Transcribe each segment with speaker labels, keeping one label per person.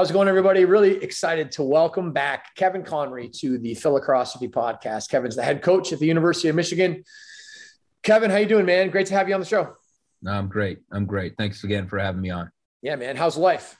Speaker 1: How's it going, everybody? Really excited to welcome back Kevin Conry to the Philacrosseophy podcast. Kevin's the head coach at the University of Michigan. Kevin, how you doing, man? Great to have you on the show.
Speaker 2: No, I'm great. I'm great. Thanks again for having me on.
Speaker 1: Yeah, man. How's life?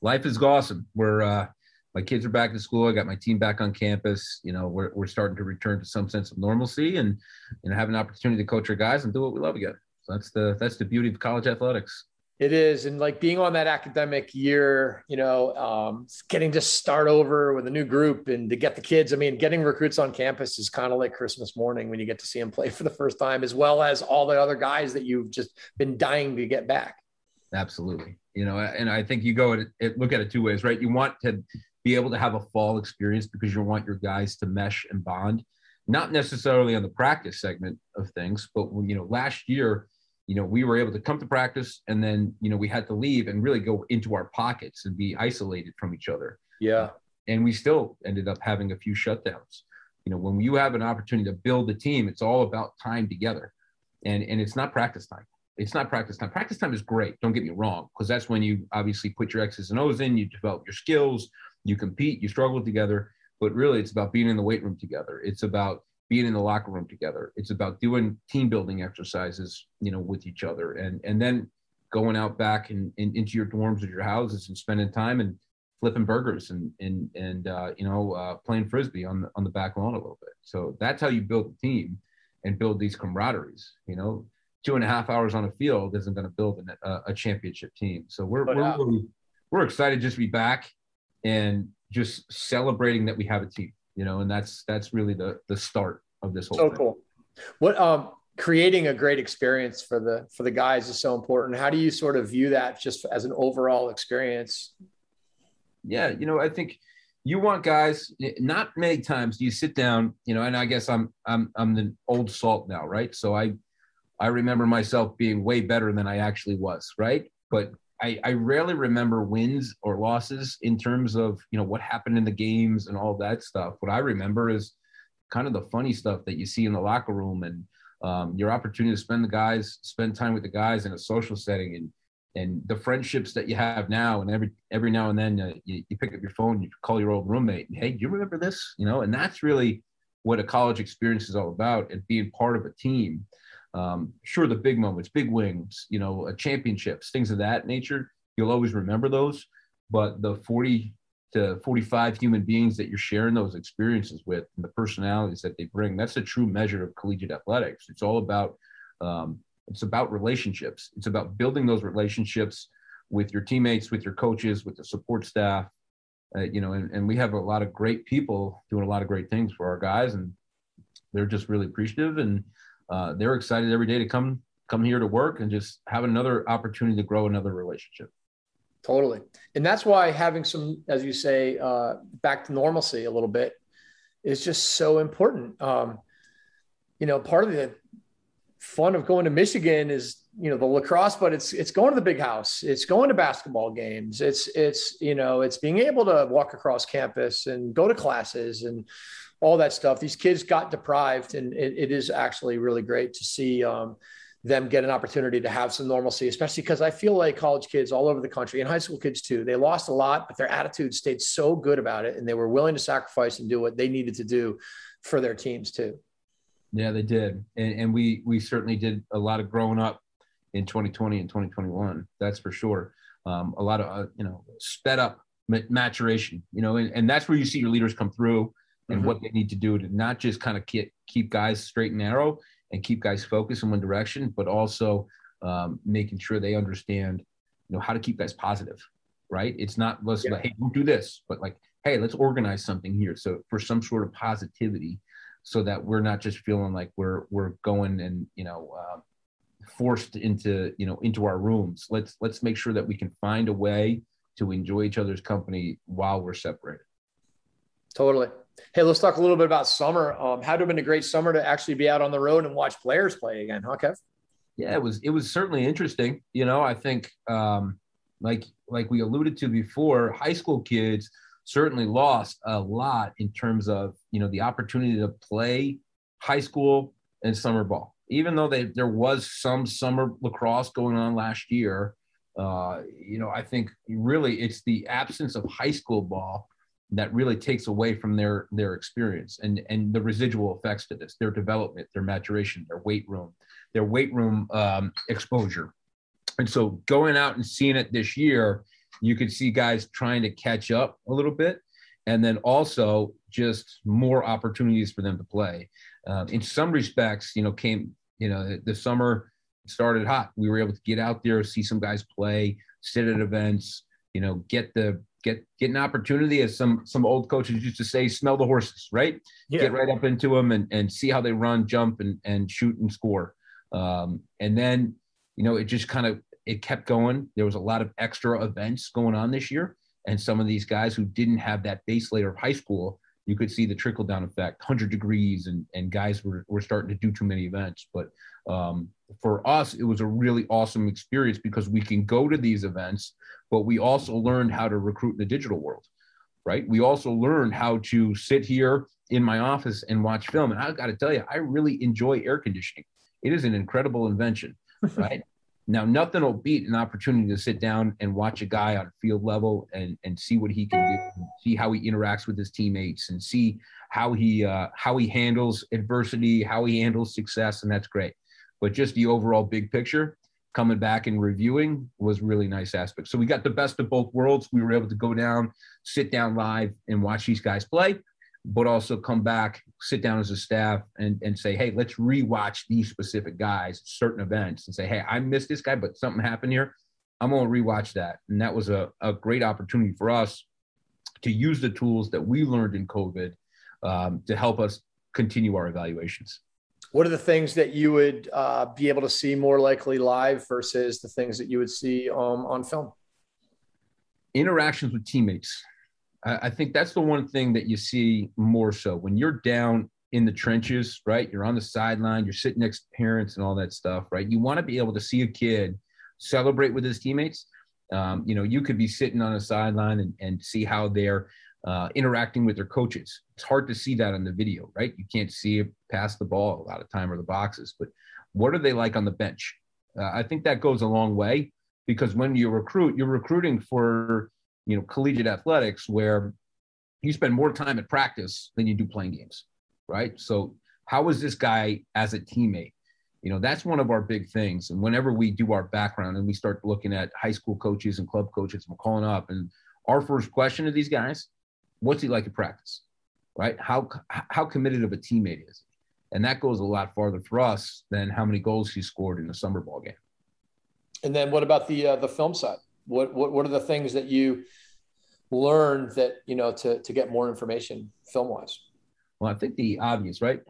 Speaker 2: Life is awesome. We're uh, my kids are back to school. I got my team back on campus. You know, we're we're starting to return to some sense of normalcy and and have an opportunity to coach our guys and do what we love again. So that's the that's the beauty of college athletics.
Speaker 1: It is, and like being on that academic year, you know, um, getting to start over with a new group and to get the kids. I mean, getting recruits on campus is kind of like Christmas morning when you get to see them play for the first time, as well as all the other guys that you've just been dying to get back.
Speaker 2: Absolutely, you know, and I think you go at look at it two ways, right? You want to be able to have a fall experience because you want your guys to mesh and bond, not necessarily on the practice segment of things, but when you know last year you know, we were able to come to practice and then, you know, we had to leave and really go into our pockets and be isolated from each other.
Speaker 1: Yeah.
Speaker 2: And we still ended up having a few shutdowns. You know, when you have an opportunity to build a team, it's all about time together. And and it's not practice time. It's not practice time. Practice time is great. Don't get me wrong, because that's when you obviously put your X's and O's in, you develop your skills, you compete, you struggle together. But really, it's about being in the weight room together. It's about being in the locker room together. It's about doing team building exercises, you know, with each other, and and then going out back and, and into your dorms or your houses and spending time and flipping burgers and and and uh, you know uh, playing frisbee on the on the back lawn a little bit. So that's how you build a team and build these camaraderies. You know, two and a half hours on a field isn't going to build a, a, championship team. So we're we're, really, we're excited just to be back and just celebrating that we have a team you know, and that's that's really the the start of this whole.
Speaker 1: So
Speaker 2: thing.
Speaker 1: cool. What um creating a great experience for the for the guys is so important. How do you sort of view that just as an overall experience?
Speaker 2: Yeah, you know, I think you want guys. Not many times do you sit down, you know, and I guess I'm I'm I'm the old salt now, right? So I I remember myself being way better than I actually was, right? But I, I rarely remember wins or losses in terms of you know what happened in the games and all that stuff. What I remember is kind of the funny stuff that you see in the locker room and um, your opportunity to spend the guys, spend time with the guys in a social setting, and and the friendships that you have now. And every every now and then uh, you, you pick up your phone, you call your old roommate, and hey, do you remember this? You know, and that's really what a college experience is all about, and being part of a team um, sure, the big moments, big wings, you know, uh, championships, things of that nature, you'll always remember those. But the 40 to 45 human beings that you're sharing those experiences with and the personalities that they bring, that's a true measure of collegiate athletics. It's all about, um, it's about relationships. It's about building those relationships with your teammates, with your coaches, with the support staff. Uh, you know, and, and we have a lot of great people doing a lot of great things for our guys, and they're just really appreciative. And uh, they're excited every day to come come here to work and just have another opportunity to grow another relationship.
Speaker 1: Totally, and that's why having some, as you say, uh, back to normalcy a little bit is just so important. Um, you know, part of the fun of going to Michigan is you know the lacrosse, but it's it's going to the big house. It's going to basketball games. It's it's you know it's being able to walk across campus and go to classes and all that stuff. These kids got deprived, and it, it is actually really great to see um, them get an opportunity to have some normalcy, especially because I feel like college kids all over the country and high school kids too, they lost a lot, but their attitude stayed so good about it, and they were willing to sacrifice and do what they needed to do for their teams too.
Speaker 2: Yeah, they did, and, and we we certainly did a lot of growing up in 2020 and 2021. That's for sure. Um, a lot of uh, you know sped up maturation, you know, and, and that's where you see your leaders come through and mm-hmm. what they need to do to not just kind of keep, keep guys straight and narrow and keep guys focused in one direction, but also um, making sure they understand, you know, how to keep guys positive, right? It's not let's yeah. like, hey, don't do this, but like, hey, let's organize something here. So for some sort of positivity, so that we're not just feeling like we're we're going and you know uh, forced into you know into our rooms. Let's let's make sure that we can find a way to enjoy each other's company while we're separated.
Speaker 1: Totally. Hey, let's talk a little bit about summer. Um, had to have been a great summer to actually be out on the road and watch players play again, huh, Kev?
Speaker 2: Yeah, it was. It was certainly interesting. You know, I think, um, like like we alluded to before, high school kids certainly lost a lot in terms of you know the opportunity to play high school and summer ball. Even though they, there was some summer lacrosse going on last year, uh, you know, I think really it's the absence of high school ball that really takes away from their their experience and and the residual effects to this their development their maturation their weight room their weight room um, exposure. And so going out and seeing it this year you could see guys trying to catch up a little bit and then also just more opportunities for them to play. Uh, in some respects you know came you know the summer started hot. We were able to get out there see some guys play sit at events you know get the get get an opportunity, as some some old coaches used to say, smell the horses, right? Yeah. Get right up into them and and see how they run, jump, and and shoot and score. Um, and then you know it just kind of it kept going. There was a lot of extra events going on this year, and some of these guys who didn't have that base layer of high school, you could see the trickle down effect, hundred degrees, and and guys were were starting to do too many events. But um, for us, it was a really awesome experience because we can go to these events but we also learned how to recruit in the digital world, right? We also learned how to sit here in my office and watch film. And I've got to tell you, I really enjoy air conditioning. It is an incredible invention, right? now, nothing will beat an opportunity to sit down and watch a guy on field level and, and see what he can do, see how he interacts with his teammates, and see how he uh, how he handles adversity, how he handles success, and that's great. But just the overall big picture, coming back and reviewing was really nice aspect. So we got the best of both worlds. We were able to go down, sit down live and watch these guys play, but also come back, sit down as a staff and, and say, hey, let's rewatch these specific guys, certain events, and say, hey, I missed this guy, but something happened here. I'm to rewatch that. And that was a, a great opportunity for us to use the tools that we learned in COVID um, to help us continue our evaluations
Speaker 1: what are the things that you would uh, be able to see more likely live versus the things that you would see um, on film?
Speaker 2: Interactions with teammates. I, I think that's the one thing that you see more so when you're down in the trenches, right? You're on the sideline, you're sitting next to parents and all that stuff, right? You want to be able to see a kid celebrate with his teammates. Um, you know, you could be sitting on a sideline and, and see how they're uh, interacting with their coaches. It's hard to see that on the video, right? You can't see it past the ball a lot of time or the boxes, but what are they like on the bench? Uh, I think that goes a long way because when you recruit, you're recruiting for you know collegiate athletics where you spend more time at practice than you do playing games, right? So how is this guy as a teammate? You know, that's one of our big things. And whenever we do our background and we start looking at high school coaches and club coaches, we're calling up and our first question to these guys what's he like in practice, right? How how committed of a teammate is he? And that goes a lot farther for us than how many goals he scored in a summer ball game.
Speaker 1: And then what about the uh, the film side? What, what what are the things that you learned that you know to to get more information film wise?
Speaker 2: Well, I think the obvious, right?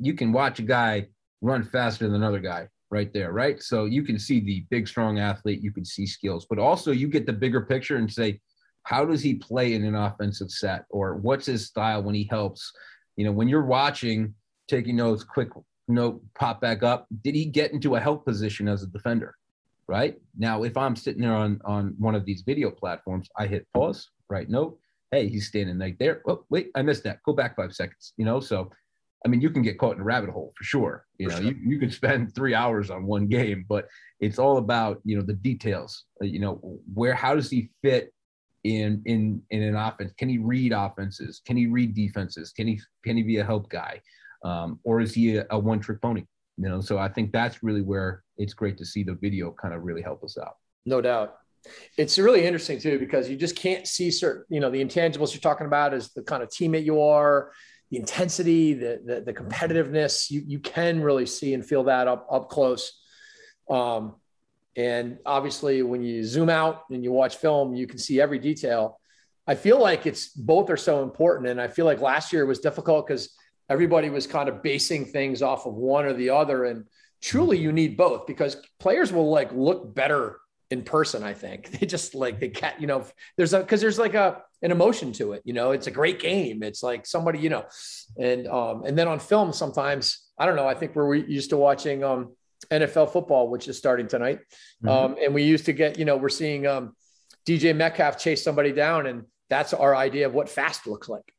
Speaker 2: You can watch a guy run faster than another guy right there, right? So you can see the big, strong athlete, you can see skills, but also you get the bigger picture and say, how does he play in an offensive set? Or what's his style when he helps? You know when you're watching taking notes quick note pop back up did he get into a help position as a defender right? Now if i'm sitting there on on one of these video platforms i hit pause right note hey he's standing right there. Oh wait i missed that. Go back five seconds you know? So i mean you can get caught in a rabbit hole for sure. You for know sure. you, you could spend three hours on one game but it's all about you know the details you know where how does he fit in in in an offense? Can he read offenses? Can he read defenses? Can he can he be a help guy, um, or is he a, a one trick pony? You know, so I think that's really where it's great to see the video kind of really help us out.
Speaker 1: No doubt. It's really interesting too because you just can't see certain, you know, the intangibles you're talking about is the kind of teammate you are, the intensity, the the, the competitiveness. You you can really see and feel that up up close. Um, and obviously, when you zoom out and you watch film, you can see every detail. I feel like it's both are so important. And I feel like last year was difficult because everybody was kind of basing things off of one or the other. And truly you need both because players will like look better in person i think they just like they can't you know there's a because there's like a an emotion to it you know it's a great game it's like somebody you know and um and then on film sometimes i don't know i think we're used to watching um nfl football which is starting tonight. Mm-hmm. um and we used to get you know we're seeing um DK Metcalf chase somebody down and that's our idea of what fast looks like.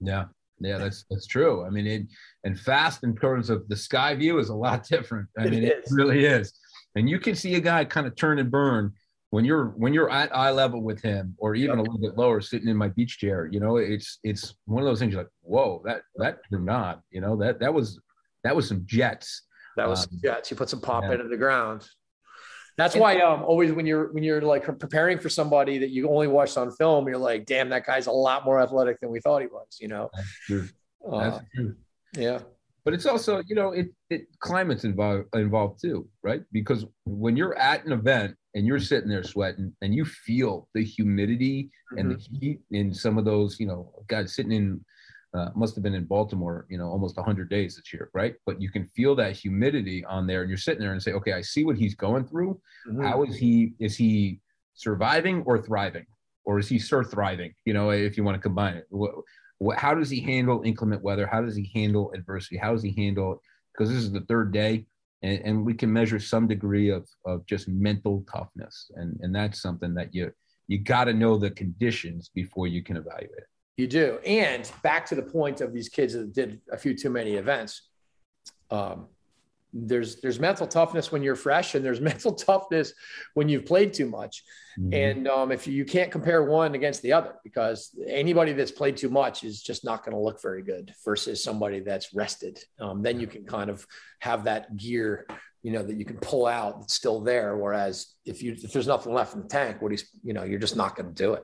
Speaker 2: Yeah. Yeah that's that's true. I mean it and fast in terms of the sky view is a lot different. I mean it really is. And you can see a guy kind of turn and burn when you're when you're at eye level with him or even yep. a little bit lower sitting in my beach chair you know it's it's one of those things you're like whoa that that you're not you know that that was that was some jets
Speaker 1: that was um, some jets you put some pop yeah. into the ground that's why um always when you're when you're like preparing for somebody that you only watched on film you're like damn that guy's a lot more athletic than we thought he was you know
Speaker 2: that's true. That's
Speaker 1: uh, true. yeah
Speaker 2: but it's also you know it, it climate's involved involved too right because when you're at an event and you're sitting there sweating and you feel the humidity mm-hmm. and the mm-hmm. heat in some of those you know guys sitting in uh, must have been in baltimore you know almost 100 days this year right but you can feel that humidity on there and you're sitting there and say okay i see what he's going through mm-hmm. How is he is he surviving or thriving or is he sir thriving you know if you want to combine it what, how does he handle inclement weather? How does he handle adversity? How does he handle because this is the third day and, and we can measure some degree of, of just mental toughness. And, and that's something that you, you got to know the conditions before you can evaluate it.
Speaker 1: You do. And back to the point of these kids that did a few too many events. Um, there's there's mental toughness when you're fresh and there's mental toughness when you've played too much mm-hmm. and um, if you, you can't compare one against the other because anybody that's played too much is just not going to look very good versus somebody that's rested um, then you can kind of have that gear you know that you can pull out that's still there whereas if you if there's nothing left in the tank what he's you know you're just not going to do it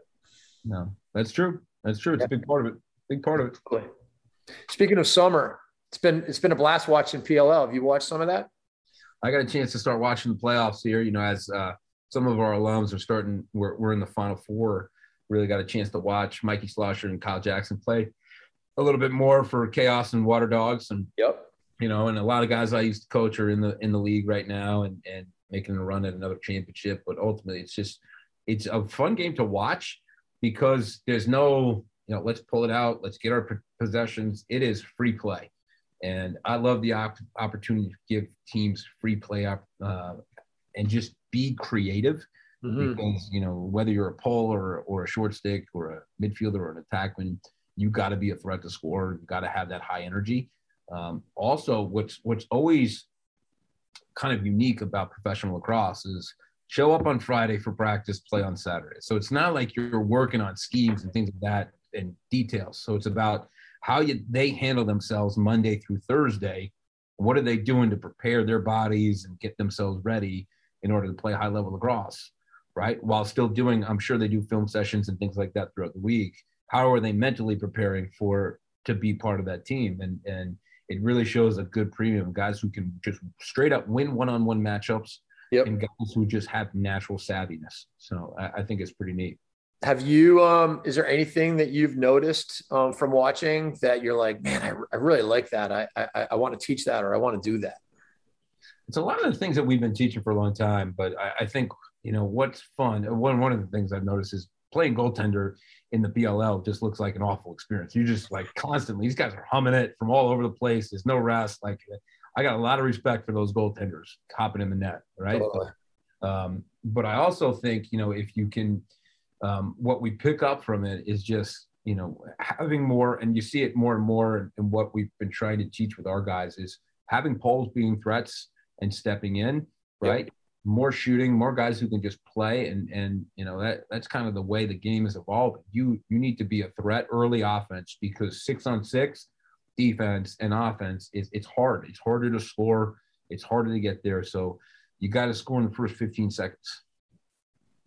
Speaker 2: no that's true that's true it's yeah. a big part of it big part of it
Speaker 1: speaking of summer it's been it's been a blast watching PLL. Have you watched some of that?
Speaker 2: I got a chance to start watching the playoffs here. You know, as uh, some of our alums are starting, we're we're in the Final Four. Really got a chance to watch Mikey Slosher and Kyle Jackson play a little bit more for Chaos and Water Dogs, and
Speaker 1: yep,
Speaker 2: you know, and a lot of guys I used to coach are in the in the league right now and and making a run at another championship. But ultimately, it's just it's a fun game to watch because there's no you know let's pull it out, let's get our possessions. It is free play and I love the op- opportunity to give teams free play up uh, and just be creative mm-hmm. because, you know, whether you're a pole or, or a short stick or a midfielder or an attackman, you got to be a threat to score. You got to have that high energy. Um, also, what's, what's always kind of unique about professional lacrosse is show up on Friday for practice, play on Saturday. So it's not like you're working on schemes and things like that and details. So it's about how you, they handle themselves Monday through Thursday. What are they doing to prepare their bodies and get themselves ready in order to play high level lacrosse, right? While still doing, I'm sure they do film sessions and things like that throughout the week. How are they mentally preparing for to be part of that team? And and it really shows a good premium guys who can just straight up win one-on-one matchups yep. and guys who just have natural savviness. So I, I think it's pretty neat.
Speaker 1: Have you um is there anything that you've noticed um, from watching that you're like man I, I really like that. I, I i want to teach that or i want to do that
Speaker 2: it's a lot of the things that we've been teaching for a long time but i, I think you know what's fun one one of the things i've noticed is playing goaltender in the PLL just looks like an awful experience. You're just like constantly these guys are humming it from all over the place. There's no rest like i got a lot of respect for those goaltenders hopping in the net right totally. but, um, but i also think you know if you can um, what we pick up from it is just you know having more and you see it more and more and what we've been trying to teach with our guys is having poles being threats and stepping in right yep. more shooting more guys who can just play and and you know that that's kind of the way the game is evolving you you need to be a threat early offense because six on six defense and offense is it's hard it's harder to score it's harder to get there so you got to score in the first 15 seconds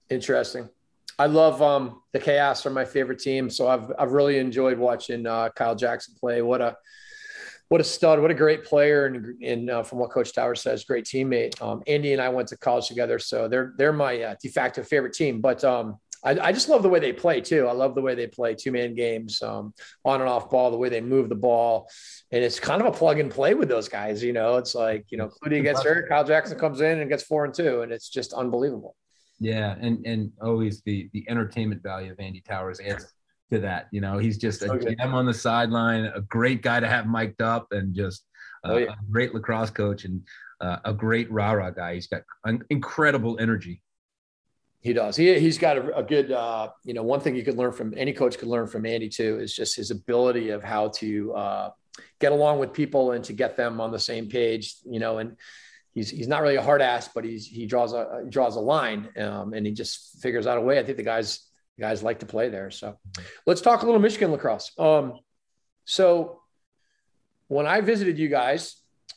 Speaker 1: interesting I love um, the Chaos are my favorite team, so I've I've really enjoyed watching uh, Kyle Jackson play. What a what a stud! What a great player, and, and uh, from what Coach Tower says, great teammate. Um, Andy and I went to college together, so they're they're my uh, de facto favorite team. But um, I, I, just love the way they play too. I love the way they play two man games um, on and off ball, the way they move the ball. And it's kind of a plug and play with those guys. You know, it's like, you know, Cloutier gets hurt, Kyle Jackson comes in and gets four and two, and it's just unbelievable.
Speaker 2: Yeah. And, and always the, the entertainment value of Andy Towers adds to that. You know, he's just a okay. gem on the sideline, a great guy to have mic'd up, and just uh, oh, yeah. a great lacrosse coach and uh, a great rah rah guy. He's got incredible energy.
Speaker 1: He does. He he's got a, a good. Uh, you know, one thing you could learn from any coach could learn from Andy too is just his ability of how to uh, get along with people and to get them on the same page. You know, and he's he's not really a hard ass, but he's he draws a draws a line um, and he just figures out a way. I think the guys guys like to play there. So let's talk a little Michigan lacrosse. Um, so when I visited you guys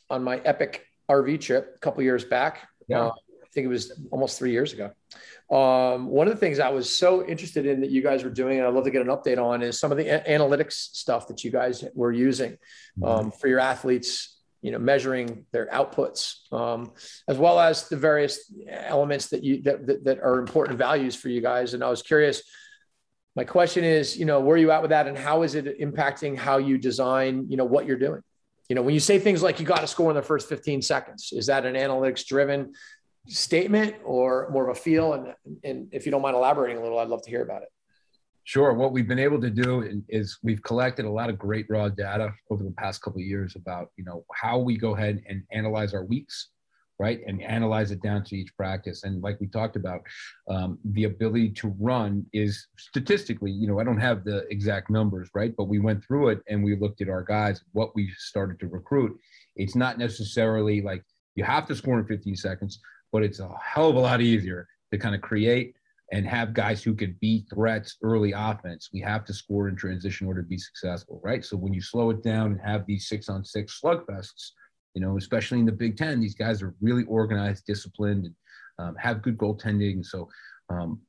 Speaker 1: on my epic RV trip a couple years back, yeah. Uh, I think it was almost three years ago. Um, one of the things I was so interested in that you guys were doing, and I'd love to get an update on, is some of the a- analytics stuff that you guys were using mm-hmm. um, for your athletes you know measuring their outputs um, as well as the various elements that you that, that, that are important values for you guys and i was curious my question is you know where are you at with that and how is it impacting how you design you know what you're doing you know when you say things like you got to score in the first 15 seconds is that an analytics driven statement or more of a feel and and if you don't mind elaborating a little i'd love to hear about it
Speaker 2: Sure. What we've been able to do is we've collected a lot of great raw data over the past couple of years about you know how we go ahead and analyze our weeks, right, and analyze it down to each practice. And like we talked about, um, the ability to run is statistically, you know, I don't have the exact numbers, right, but we went through it and we looked at our guys, what we started to recruit. It's not necessarily like you have to score in 15 seconds, but it's a hell of a lot easier to kind of create and have guys who could be threats early offense. We have to score in transition order to be successful, right? So when you slow it down and have these six on six slugfests, you know, especially in the Big Ten, these guys are really organized, disciplined, and um, have good goaltending. So, um,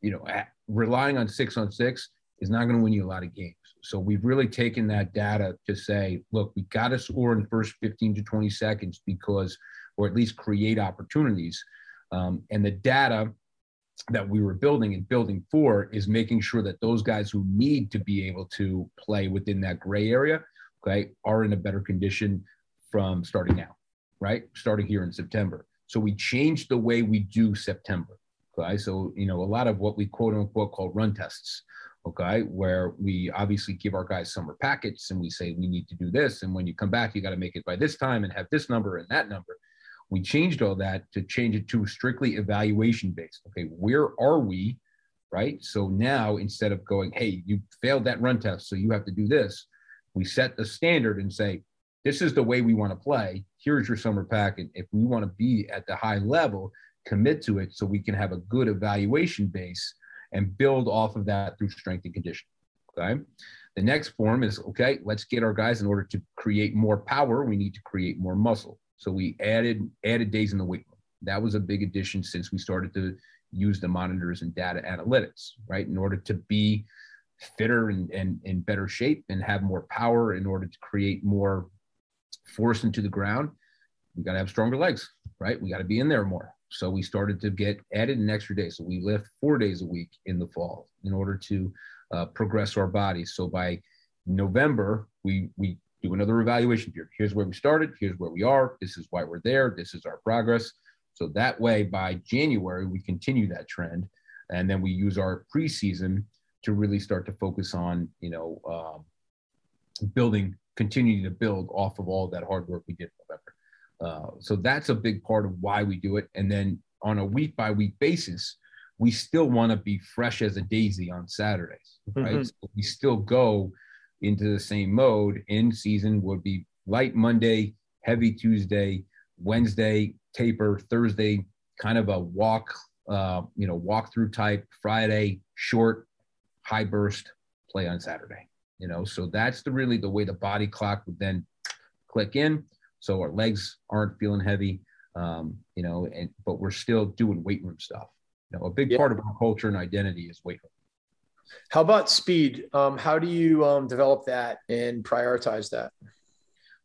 Speaker 2: you know, at, relying on six on six is not going to win you a lot of games. So we've really taken that data to say, look, we got to score in the first 15 to 20 seconds because, or at least create opportunities. Um, and the data that we were building and building for is making sure that those guys who need to be able to play within that gray area, okay, are in a better condition from starting now, right? Starting here in September. So we changed the way we do September. Okay. So, you know, a lot of what we quote unquote call run tests, okay, where we obviously give our guys summer packets and we say we need to do this. And when you come back, you got to make it by this time and have this number and that number. We changed all that to change it to strictly evaluation based. Okay, where are we? Right. So now instead of going, hey, you failed that run test, so you have to do this, we set the standard and say, this is the way we want to play. Here's your summer packet. If we want to be at the high level, commit to it so we can have a good evaluation base and build off of that through strength and conditioning. Okay. The next form is okay, let's get our guys in order to create more power, we need to create more muscle. So we added added days in the weight room. That was a big addition since we started to use the monitors and data analytics, right? In order to be fitter and, and in better shape and have more power in order to create more force into the ground, we got to have stronger legs, right? We got to be in there more. So we started to get added an extra day. So we lift four days a week in the fall in order to uh, progress our bodies. So by November, we we do another evaluation period. Here's where we started. Here's where we are. This is why we're there. This is our progress. So that way, by January, we continue that trend, and then we use our preseason to really start to focus on, you know, um, building, continuing to build off of all that hard work we did in November. Uh, so that's a big part of why we do it. And then on a week by week basis, we still want to be fresh as a daisy on Saturdays, right? Mm-hmm. So we still go into the same mode in season would be light Monday, heavy Tuesday, Wednesday, taper, Thursday, kind of a walk, uh, you know, walk through type, Friday, short, high burst, play on Saturday. You know, so that's the really the way the body clock would then click in. So our legs aren't feeling heavy, um, you know, and but we're still doing weight room stuff. You know, a big part of our culture and identity is weight room.
Speaker 1: How about speed? Um, how do you um, develop that and prioritize that?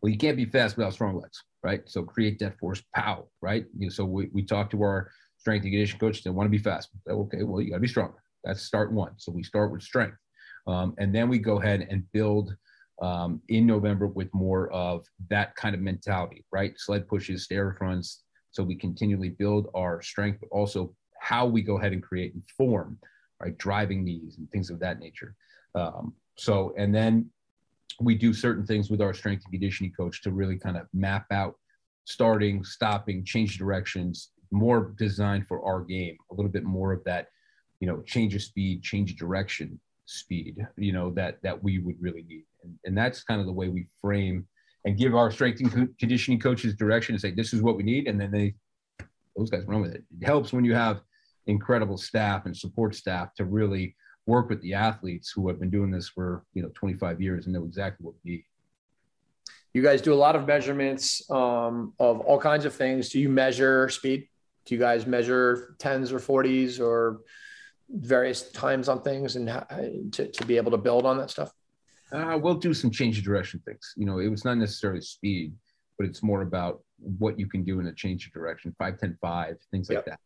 Speaker 2: Well, you can't be fast without strong legs, right? So create that force power, right? You know, so we, we talk to our strength and conditioning coach, they want to be fast. Okay, well, you got to be stronger, That's start one. So we start with strength. Um, and then we go ahead and build um, in November with more of that kind of mentality, right? Sled pushes, stair fronts. So we continually build our strength, but also how we go ahead and create and form, right? Driving knees and things of that nature. Um, so, and then we do certain things with our strength and conditioning coach to really kind of map out starting, stopping, change directions, more designed for our game, a little bit more of that, you know, change of speed, change of direction speed, you know, that that we would really need. And, and that's kind of the way we frame and give our strength and conditioning coaches direction and say, this is what we need. And then they, those guys run with it. It helps when you have incredible staff and support staff to really work with the athletes who have been doing this for, you know, 25 years and know exactly what we need.
Speaker 1: You guys do a lot of measurements um, of all kinds of things. Do you measure speed? Do you guys measure tens or 40s or various times on things and to, to be able to build on that stuff?
Speaker 2: Uh, we'll do some change of direction things. You know, it was not necessarily speed, but it's more about what you can do in a change of direction, 5, 10, 5, things like yep. that.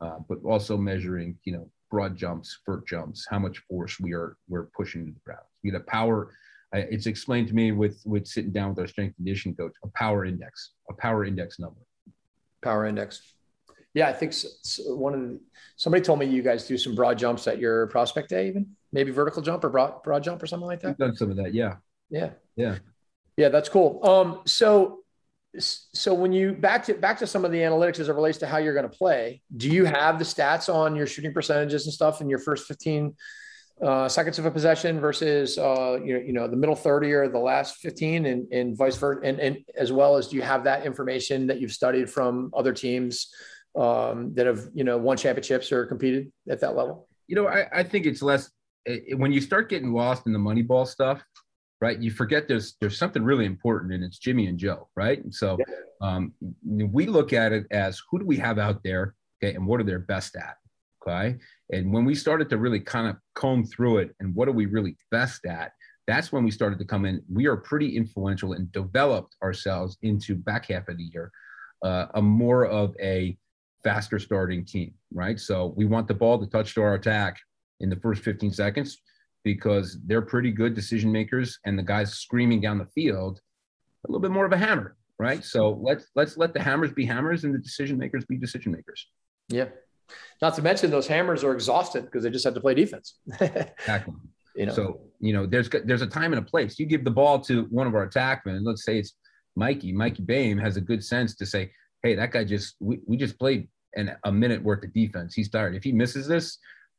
Speaker 2: Uh, but also measuring, you know, broad jumps, vert jumps, how much force we are we're pushing to the ground. You know, power. Uh, it's explained to me with with sitting down with our strength conditioning coach, a power index, a power index number.
Speaker 1: Power index. Yeah, I think so, so one of the, somebody told me you guys do some broad jumps at your prospect day, even maybe vertical jump or broad broad jump or something like that.
Speaker 2: We've done some of that, yeah.
Speaker 1: Yeah.
Speaker 2: Yeah.
Speaker 1: Yeah, that's cool. Um, so so when you back to back to some of the analytics as it relates to how you're going to play, do you have the stats on your shooting percentages and stuff in your first 15 uh, seconds of a possession versus uh, you know you know the middle 30 or the last 15 and, and vice versa and, and as well as do you have that information that you've studied from other teams um, that have you know won championships or competed at that level?
Speaker 2: You know, I, I think it's less it, when you start getting lost in the money ball stuff, right? You forget there's there's something really important, and it's Jimmy and Joe, right? And so um, we look at it as who do we have out there, okay, and what are they best at, okay? And when we started to really kind of comb through it, and what are we really best at? That's when we started to come in. We are pretty influential and developed ourselves into back half of the year, uh, a more of a faster starting team, right? So we want the ball to touch to our attack in the first 15 seconds because they're pretty good decision makers and the guys screaming down the field a little bit more of a hammer, right? So let's let's let the hammers be hammers and the decision makers be decision makers.
Speaker 1: Yeah. Not to mention those hammers are exhausted because they just have to play defense.
Speaker 2: exactly. You know. So, you know, there's there's a time and a place. You give the ball to one of our attackmen, let's say it's Mikey, Mikey Boehm has a good sense to say, hey, that guy just we, we just played and a minute worth of defense. He's tired. If he misses this,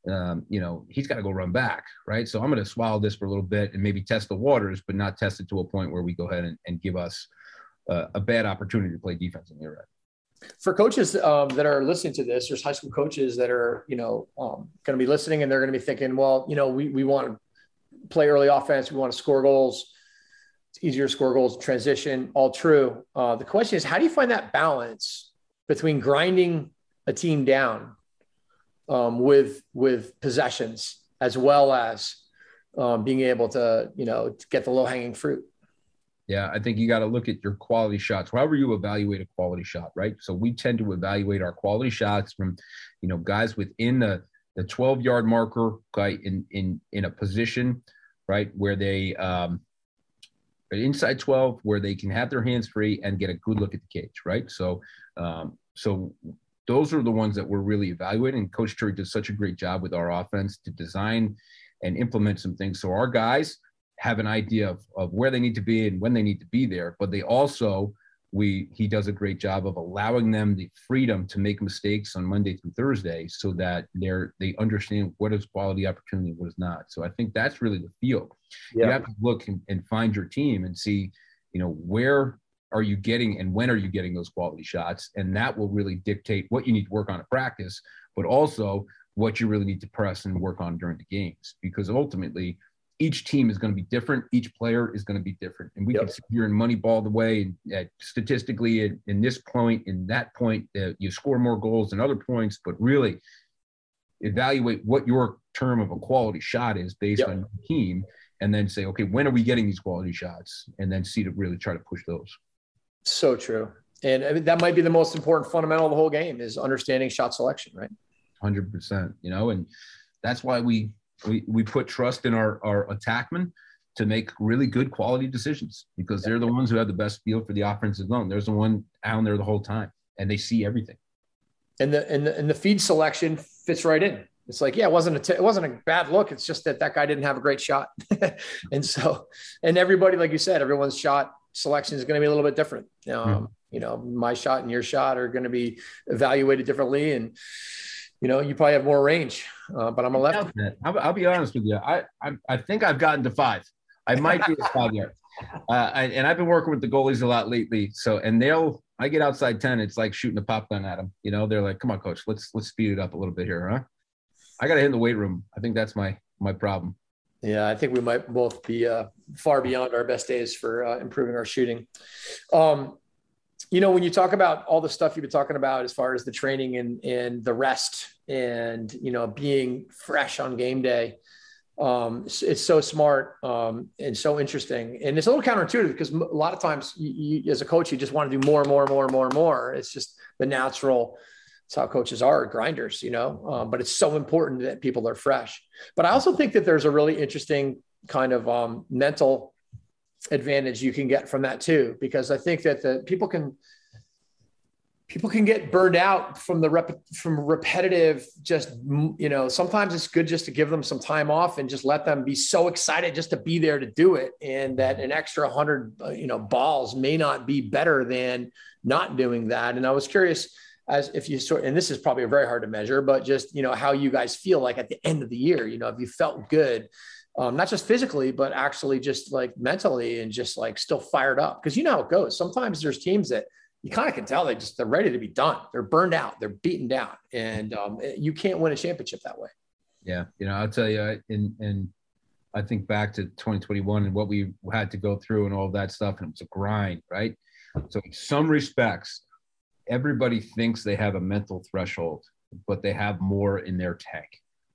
Speaker 2: um, you know, he's got to go run back, right? So I'm going to swallow this for a little bit and maybe test the waters, but not test it to a point where we go ahead and, and give us uh, a bad opportunity to play defense in the red.
Speaker 1: For coaches um, that are listening to this, there's high school coaches that are, you know, um, going to be listening and they're going to be thinking, well, you know, we, we want to play early offense. We want to score goals. It's easier to score goals, transition, all true. Uh, the question is, how do you find that balance between grinding a team down um, with with possessions as well as um, being able to you know to get the low hanging fruit.
Speaker 2: Yeah, I think you got to look at your quality shots. However, you evaluate a quality shot, right? So we tend to evaluate our quality shots from, you know, guys within the the 12 yard marker, okay, in in in a position, right, where they um, inside 12, where they can have their hands free and get a good look at the cage, right? So, um, so those are the ones that we're really evaluating. And Coach Terry does such a great job with our offense to design and implement some things. So our guys have an idea of, of where they need to be and when they need to be there, but they also we he does a great job of allowing them the freedom to make mistakes on Monday through Thursday so that they're they understand what is quality opportunity, what is not. So I think that's really the field. Yeah. You have to look and, and find your team and see, you know, where are you getting and when are you getting those quality shots? And that will really dictate what you need to work on at practice, but also what you really need to press and work on during the games. Because ultimately, each team is going to be different. Each player is going to be different. And we yep. can sit here and moneyball the way and statistically in, in, this point, in that point, uh, you score more goals than other points, but really evaluate what your term of a quality shot is based yep. on your team and then say, okay, when are we getting these quality shots? And then see to really try to push those.
Speaker 1: So true. And I mean, that might be the most important fundamental of the whole game is understanding shot selection, right?
Speaker 2: Hundred percent. You know, and that's why we we we put trust in our our attackmen to make really good quality decisions because they're the ones who have the best feel for the offensive zone. There's the one down there the whole time, and they see everything.
Speaker 1: And the and the, and the feed selection fits right in. It's like, yeah, it wasn't a t- it wasn't a bad look. It's just that that guy didn't have a great shot, and so and everybody, like you said, everyone's shot selection is going to be a little bit different. Um, mm-hmm. You know, my shot and your shot are going to be evaluated differently, and you know, you probably have more range. Uh, but I'm a left.
Speaker 2: I'll, I'll, be honest with you. I, I I think I've gotten to five. I might be a five yard. Uh, I, and I've been working with the goalies a lot lately. So, and they'll, I get outside 10, it's like shooting a pop gun at them. You know, they're like, come on, coach, let's, let's speed it up a little bit here, huh? I got to hit in the weight room. I think that's my, my problem.
Speaker 1: Yeah, I think we might both be uh, far beyond our best days for uh, improving our shooting. Um, you know, when you talk about all the stuff you've been talking about as far as the training and and the rest and you know being fresh on game day, um, it's, it's, so smart um, and so interesting, and it's a little counterintuitive because a lot of times, you, you, as a coach, you just want to do more, and more, and more, and more, and more. It's just the natural. It's how coaches are grinders, you know. Um, but it's so important that people are fresh. But I also think that there's a really interesting kind of um, mental advantage you can get from that too, because I think that the people can people can get burned out from the rep from repetitive just you know sometimes it's good just to give them some time off and just let them be so excited just to be there to do it and that an extra 100 uh, you know balls may not be better than not doing that and i was curious as if you sort and this is probably very hard to measure but just you know how you guys feel like at the end of the year you know if you felt good um, not just physically, but actually just like mentally and just like still fired up. Because you know how it goes. Sometimes there's teams that you kind of can tell they just they're ready to be done. They're burned out. They're beaten down, and um, you can't win a championship that way.
Speaker 2: Yeah, you know, I'll tell you, and and I think back to 2021 and what we had to go through and all that stuff, and it was a grind, right? So in some respects, everybody thinks they have a mental threshold, but they have more in their tank,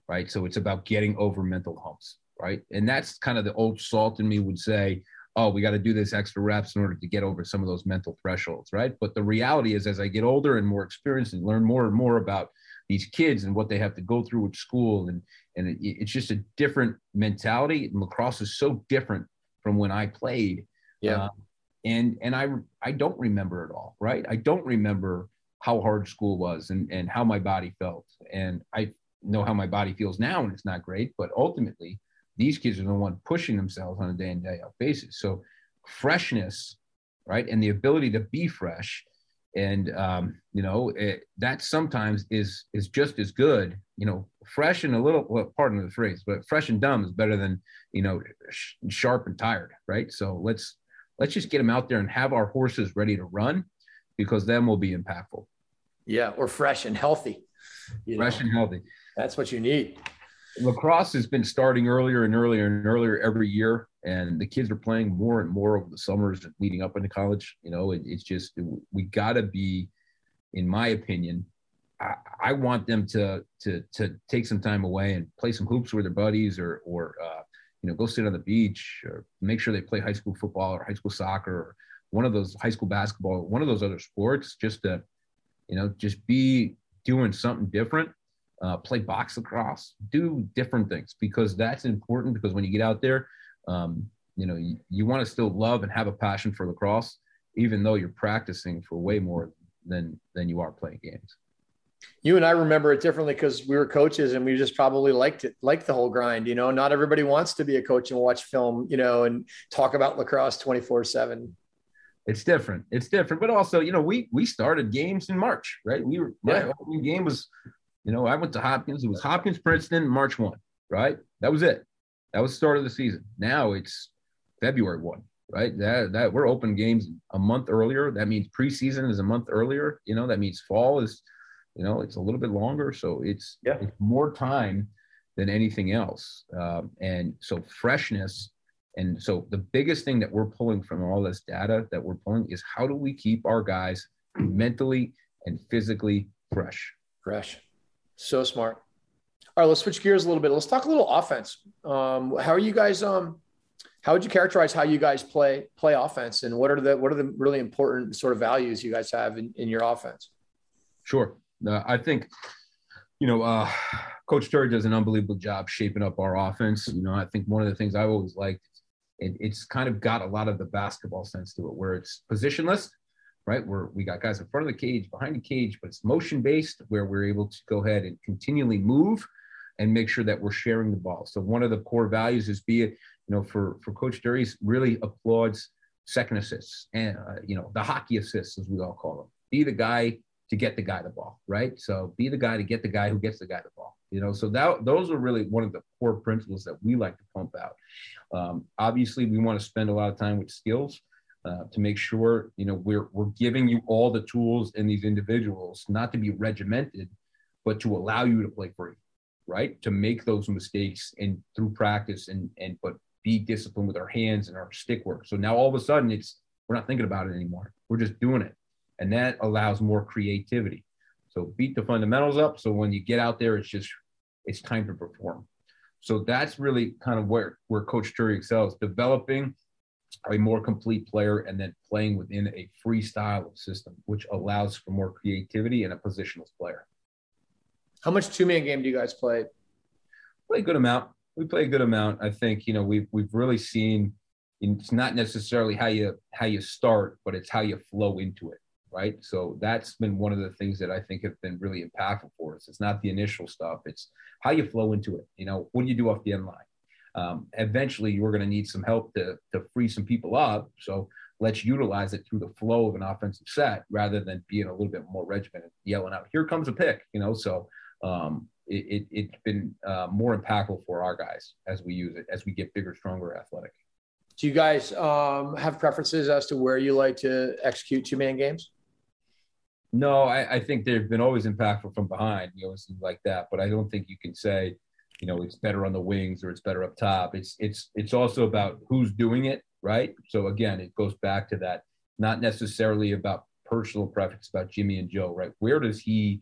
Speaker 2: right? So it's about getting over mental humps right? And that's kind of the old salt in me would say, oh, we got to do this extra reps in order to get over some of those mental thresholds, right? But the reality is, as I get older and more experienced and learn more and more about these kids and what they have to go through at school, and and it, it's just a different mentality. And lacrosse is so different from when I played.
Speaker 1: Yeah. Uh,
Speaker 2: and and I I don't remember it all, right? I don't remember how hard school was and and how my body felt, and I know how my body feels now, and it's not great. But ultimately, these kids are the one pushing themselves on a day in day out basis. So freshness, right, and the ability to be fresh, and um, you know it, that sometimes is is just as good. You know, fresh and a little. Well, pardon the phrase, but fresh and dumb is better than you know sh- sharp and tired, right? So let's let's just get them out there and have our horses ready to run, because then we'll be impactful.
Speaker 1: Yeah, or fresh and healthy.
Speaker 2: fresh know? and healthy.
Speaker 1: That's what you need
Speaker 2: lacrosse has been starting earlier and earlier and earlier every year and the kids are playing more and more over the summers leading up into college you know it, it's just we got to be in my opinion I, I, want them to to to take some time away and play some hoops with their buddies or or uh, you know go sit on the beach or make sure they play high school football or high school soccer or one of those high school basketball one of those other sports just to you know just be doing something different uh, play box lacrosse, do different things because that's important. Because when you get out there, um, you know, you, you want to still love and have a passion for lacrosse, even though you're practicing for way more than than you are playing games.
Speaker 1: You and I remember it differently because we were coaches and we just probably liked it, liked the whole grind. You know, not everybody wants to be a coach and watch film, you know, and talk about lacrosse 24 seven
Speaker 2: it's different. It's different, but also, you know, we we started games in March, right? We were my yeah. opening game was you know, I went to Hopkins. It was Hopkins, Princeton, March 1, right? That was it. That was the start of the season. Now it's February 1, right? That, that we're open games a month earlier. That means preseason is a month earlier. You know, that means fall is, you know, it's a little bit longer. So it's, yeah. it's more time than anything else. Um, and so freshness. And so the biggest thing that we're pulling from all this data that we're pulling is how do we keep our guys mentally and physically fresh?
Speaker 1: Fresh. So smart. All right, let's switch gears a little bit. Let's talk a little offense. Um, how are you guys? Um, how would you characterize how you guys play play offense, and what are the what are the really important sort of values you guys have in, in your offense?
Speaker 2: Sure, uh, I think you know uh, Coach Terry does an unbelievable job shaping up our offense. You know, I think one of the things I've always liked, it, it's kind of got a lot of the basketball sense to it, where it's positionless, right? Where we got guys in front of the cage, behind the cage, but it's motion based, where we're able to go ahead and continually move and make sure that we're sharing the ball. So one of the core values is be it, you know, for for Coach Terry, really applauds second assists and uh, you know the hockey assists as we all call them. Be the guy to get the guy the ball, right? So be the guy to get the guy who gets the guy the ball. You know, so that those are really one of the core principles that we like to pump out. Um, obviously, we want to spend a lot of time with skills uh, to make sure you know we're we're giving you all the tools in these individuals, not to be regimented, but to allow you to play free, right? To make those mistakes and through practice and and but be disciplined with our hands and our stick work. So now all of a sudden it's we're not thinking about it anymore. We're just doing it. And that allows more creativity. So beat the fundamentals up. So when you get out there, it's just it's time to perform. So that's really kind of where where Coach Terry excels, developing a more complete player and then playing within a freestyle system, which allows for more creativity and a positional player.
Speaker 1: How much two man game do you guys play?
Speaker 2: Play a good amount we play a good amount. I think you know we've we've really seen it's not necessarily how you how you start, but it's how you flow into it, right? So that's been one of the things that I think have been really impactful for us. It's not the initial stuff; it's how you flow into it. You know, what do you do off the end line? Um, eventually, you're going to need some help to to free some people up. So let's utilize it through the flow of an offensive set rather than being a little bit more regimented, yelling out, "Here comes a pick," you know. So um, it, it, has been uh, more impactful for our guys as we use it, as we get bigger, stronger, athletic.
Speaker 1: Do you guys um, have preferences as to where you like to execute two man games?
Speaker 2: No, I, I, think they've been always impactful from behind, you know, like that. But I don't think you can say, you know, it's better on the wings or it's better up top. It's it's it's also about who's doing it, right? So again, it goes back to that, not necessarily about personal preference about Jimmy and Joe, right? Where does he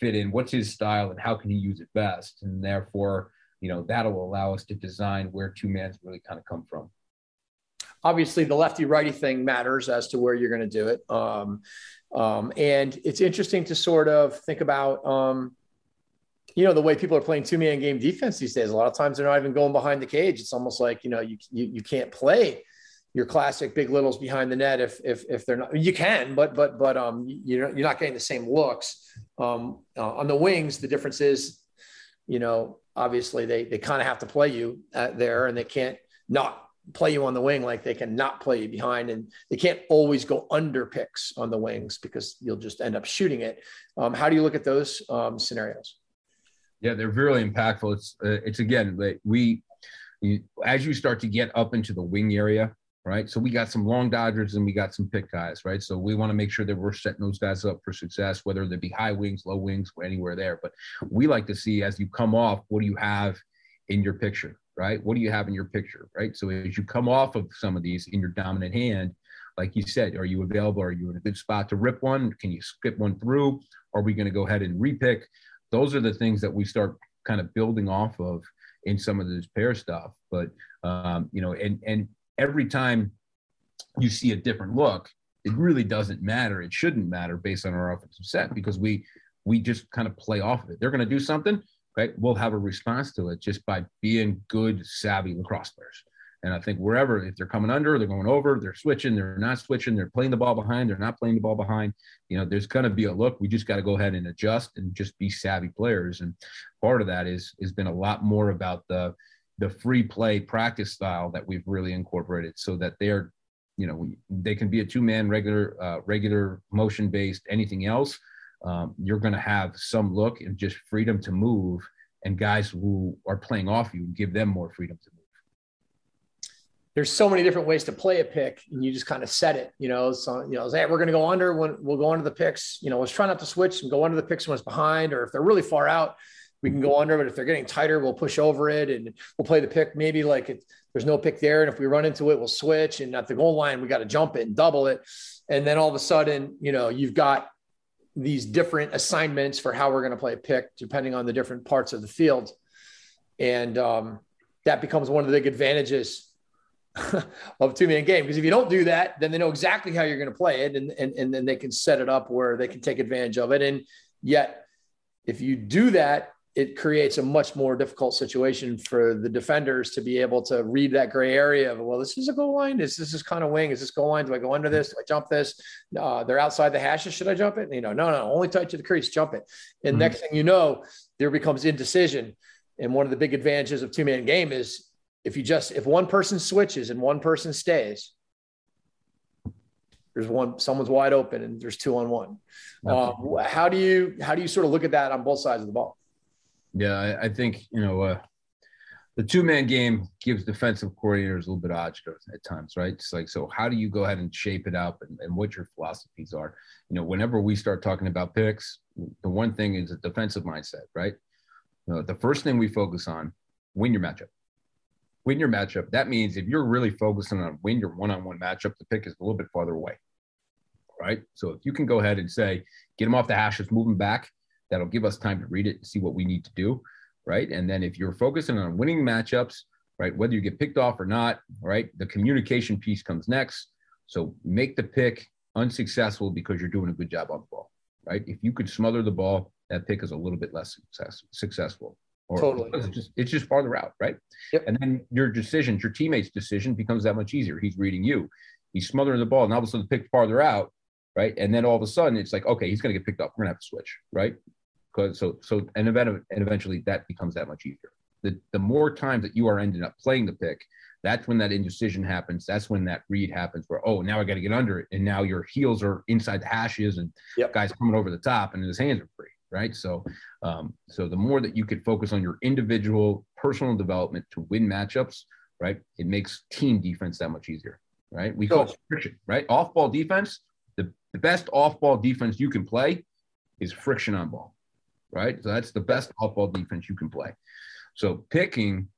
Speaker 2: fit in what's his style and how can he use it best and therefore you know that'll allow us to design where two mans really kind of come from
Speaker 1: obviously the lefty righty thing matters as to where you're going to do it. Um, um, and it's interesting to sort of think about um, you know the way people are playing two man game defense these days. A lot of times they're not even going behind the cage. It's almost like you know you, you, you can't play your classic big littles behind the net if if if they're not you can but but but um you're you're not getting the same looks. Um uh, on the wings the difference is you know obviously they they kind of have to play you there and they can't not play you on the wing like they can not play you behind and they can't always go under picks on the wings because you'll just end up shooting it um, how do you look at those um, scenarios
Speaker 2: yeah they're really impactful it's uh, it's again like we you, as you start to get up into the wing area right? So we got some long dodgers and we got some pick guys, right? So we want to make sure that we're setting those guys up for success, whether they be high wings, low wings, anywhere there. But we like to see as you come off, what do you have in your picture, right? What do you have in your picture, right? So as you come off of some of these in your dominant hand, like you said, are you available? Are you in a good spot to rip one? Can you skip one through? Are we going to go ahead and repick? Those are the things that we start kind of building off of in some of this pair stuff. But um, you know, and and every time you see a different look, it really doesn't matter. It shouldn't matter based on our offensive set because we we just kind of play off of it. They're going to do something, We'll have a response to it just by being good, savvy lacrosse players. And I think wherever, if they're coming under, they're going over, they're switching, they're not switching, they're playing the ball behind, they're not playing the ball behind. You know, there's going to be a look. We just got to go ahead and adjust and just be savvy players. And part of that is has been a lot more about the the free play practice style that we've really incorporated so that they're you know they can be a two man regular uh, regular motion based anything else um, you're going to have some look and just freedom to move and guys who are playing off you give them more freedom to move
Speaker 1: there's so many different ways to play a pick and you just kind of set it you know so you know hey, we're going to go under when we'll go under the picks you know let's try not to switch and go under the picks when it's behind or if they're really far out we can go under, but if they're getting tighter, we'll push over it and we'll play the pick. Maybe like it, there's no pick there. And if we run into it, we'll switch. And at the goal line, we got to jump it and double it. And then all of a sudden, you know, you've got these different assignments for how we're going to play a pick, depending on the different parts of the field. And um, that becomes one of the big advantages of two man game. Because if you don't do that, then they know exactly how you're going to play it. And, and, and then they can set it up where they can take advantage of it. And yet, if you do that it creates a much more difficult situation for the defenders to be able to read that gray area of, well, this is a goal line. Is this is kind of wing? Is this goal line? Do I go under this? Do I jump this? Uh, they're outside the hashes. Should I jump it? You know, no, no, only tight to the crease, jump it. And mm-hmm. next thing you know, there becomes indecision. And one of the big advantages of two man game is if you just, if one person switches and one person stays, there's one, someone's wide open and there's two on one. Um, how do you, how do you sort of look at that on both sides of the ball?
Speaker 2: Yeah, I, I think you know uh, the two man game gives defensive coordinators a little bit of odds at times, right? It's like so. How do you go ahead and shape it up, and, and what your philosophies are? You know, whenever we start talking about picks, the one thing is a defensive mindset, right? You know, the first thing we focus on: win your matchup. Win your matchup. That means if you're really focusing on win your one-on-one matchup, the pick is a little bit farther away, right? So if you can go ahead and say, get them off the hashes, move them back, That'll give us time to read it and see what we need to do, right? And then if you're focusing on winning matchups, right, whether you get picked off or not, right, the communication piece comes next. So make the pick unsuccessful because you're doing a good job on the ball, right? If you could smother the ball, that pick is a little bit less success, successful. Or
Speaker 1: totally.
Speaker 2: It's just, it's just farther out, right?
Speaker 1: Yep.
Speaker 2: And then your decision, your teammate's decision becomes that much easier. He's reading you. He's smothering the ball, and all of a sudden the pick farther out, right? And then all of a sudden it's like, okay, he's going to get picked up. We're going to have to switch, right? Because so so and, event, and eventually that becomes that much easier. The the more times that you are ending up playing the pick, that's when that indecision happens. That's when that read happens where, oh, now I got to get under it. And now your heels are inside the hashes and
Speaker 1: yep.
Speaker 2: guys coming over the top and his hands are free. Right. So, um, so the more that you could focus on your individual personal development to win matchups, right, it makes team defense that much easier. Right. We call it friction, right? Off ball defense, the, the best off ball defense you can play is friction on ball right? So that's the best off-ball defense you can play. So picking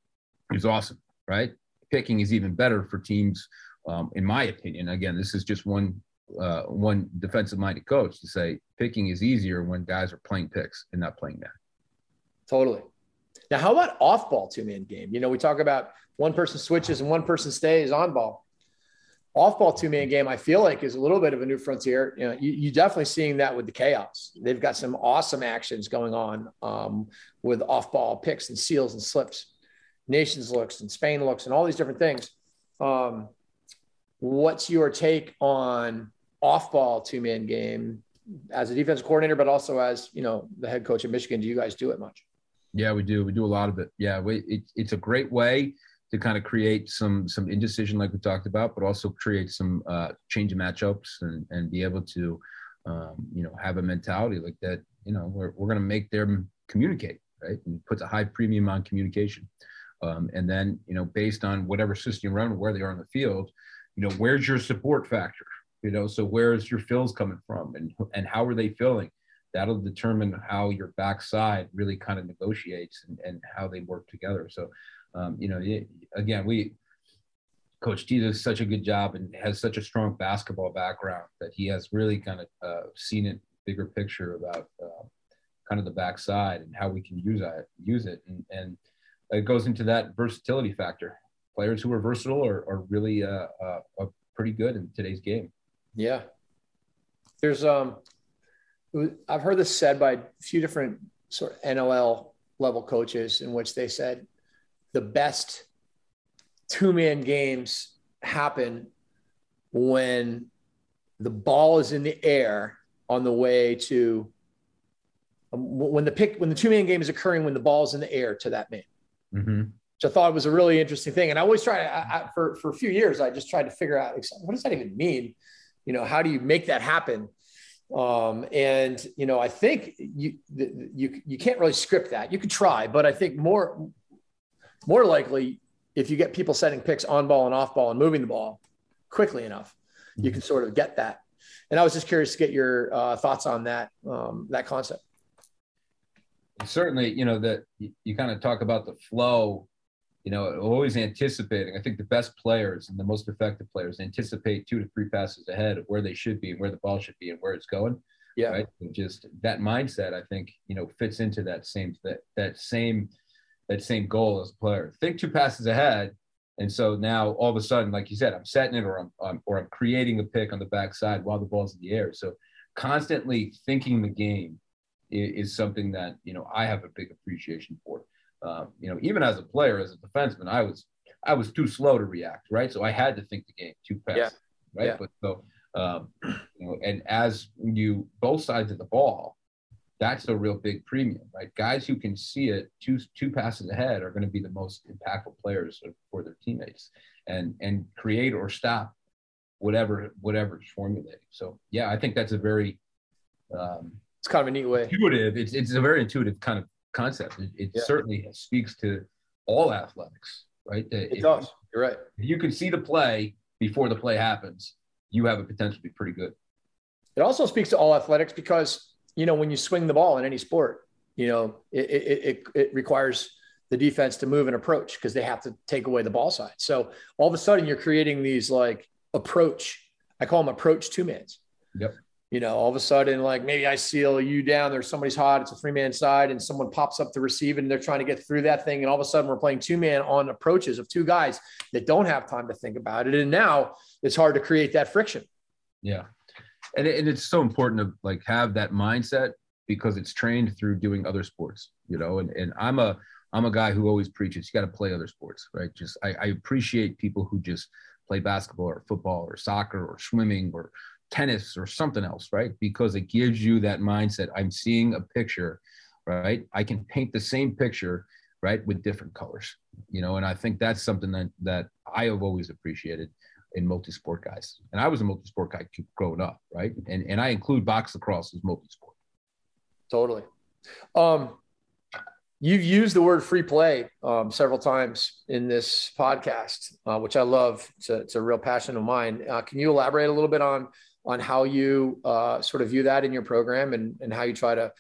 Speaker 2: is awesome, right? Picking is even better for teams, um, in my opinion. Again, this is just one uh, one defensive-minded coach to say picking is easier when guys are playing picks and not playing that.
Speaker 1: Totally. Now, how about off-ball two-man game? You know, we talk about one person switches and one person stays on ball off-ball two-man game, I feel like is a little bit of a new frontier. You know, you, you definitely seeing that with the chaos. They've got some awesome actions going on um, with off-ball picks and seals and slips, nations looks and Spain looks and all these different things. Um, what's your take on off-ball two-man game as a defensive coordinator, but also as you know the head coach of Michigan? Do you guys do it much?
Speaker 2: Yeah, we do. We do a lot of it. Yeah, we, it, it's a great way to kind of create some some indecision like we talked about, but also create some uh, change of matchups and and be able to um, you know have a mentality like that. You know, we're we're going to make them communicate, right? And puts a high premium on communication. Um, and then you know, based on whatever system you're running, where they are in the field, you know, where's your support factor? You know, so where's your fills coming from, and and how are they filling? That'll determine how your backside really kind of negotiates and, and how they work together. So um, you know, again, we Coach T does such a good job and has such a strong basketball background that he has really kind of uh, seen it bigger picture about uh, kind of the backside and how we can use it, use it, and, and it goes into that versatility factor. Players who are versatile are, are really uh, uh, are pretty good in today's game.
Speaker 1: Yeah, there's um, I've heard this said by a few different sort of NLL level coaches in which they said the best two man games happen when the ball is in the air on the way to um, when the pick when the two man game is occurring when the ball is in the air to that man.
Speaker 2: Mm-hmm.
Speaker 1: Which I thought was a really interesting thing, and I always try to I, I, for for a few years I just tried to figure out what does that even mean. You know, how do you make that happen? Um, and you know, I think you you you can't really script that. You could try, but I think more more likely, if you get people setting picks on ball and off ball and moving the ball quickly enough, you mm-hmm. can sort of get that. And I was just curious to get your uh, thoughts on that um, that concept.
Speaker 2: Certainly, you know that you, you kind of talk about the flow. You know, always anticipating. I think the best players and the most effective players anticipate two to three passes ahead of where they should be and where the ball should be and where it's going.
Speaker 1: Yeah,
Speaker 2: right. Just that mindset, I think, you know, fits into that same that that same that same goal as a player. Think two passes ahead. And so now all of a sudden, like you said, I'm setting it or I'm, I'm or I'm creating a pick on the backside while the ball's in the air. So constantly thinking the game is, is something that you know I have a big appreciation for. Uh, you know, even as a player, as a defenseman, I was I was too slow to react, right? So I had to think the game too fast, yeah. right? Yeah. But so um, you know, and as you both sides of the ball, that's a real big premium, right? Guys who can see it two two passes ahead are going to be the most impactful players for their teammates, and and create or stop whatever whatever is formulating. So yeah, I think that's a very
Speaker 1: um, it's kind of a neat way.
Speaker 2: Intuitive. It's it's a very intuitive kind of concept. It, it yeah. certainly speaks to all athletics, right?
Speaker 1: It if, does. You're right.
Speaker 2: If you can see the play before the play happens, you have a potential to be pretty good.
Speaker 1: It also speaks to all athletics because you know when you swing the ball in any sport, you know it it, it, it requires the defense to move and approach because they have to take away the ball side. So all of a sudden you're creating these like approach. I call them approach two mans.
Speaker 2: Yep
Speaker 1: you know, all of a sudden, like maybe I seal you down, there's somebody's hot, it's a three man side, and someone pops up to receive it and they're trying to get through that thing. And all of a sudden, we're playing two man on approaches of two guys that don't have time to think about it. And now it's hard to create that friction.
Speaker 2: Yeah. And, it, and it's so important to like have that mindset because it's trained through doing other sports, you know, and, and I'm a, I'm a guy who always preaches you got to play other sports, right? Just I, I appreciate people who just play basketball or football or soccer or swimming or tennis or something else, right? Because it gives you that mindset. I'm seeing a picture, right? I can paint the same picture, right, with different colors, you know. And I think that's something that that I have always appreciated in multi-sport guys. And I was a multi-sport guy growing up, right? And and I include box lacrosse as multi-sport.
Speaker 1: Totally. Um, you've used the word free play um, several times in this podcast, uh, which I love. It's a, it's a real passion of mine. Uh, can you elaborate a little bit on on how you uh, sort of view that in your program and, and how you try to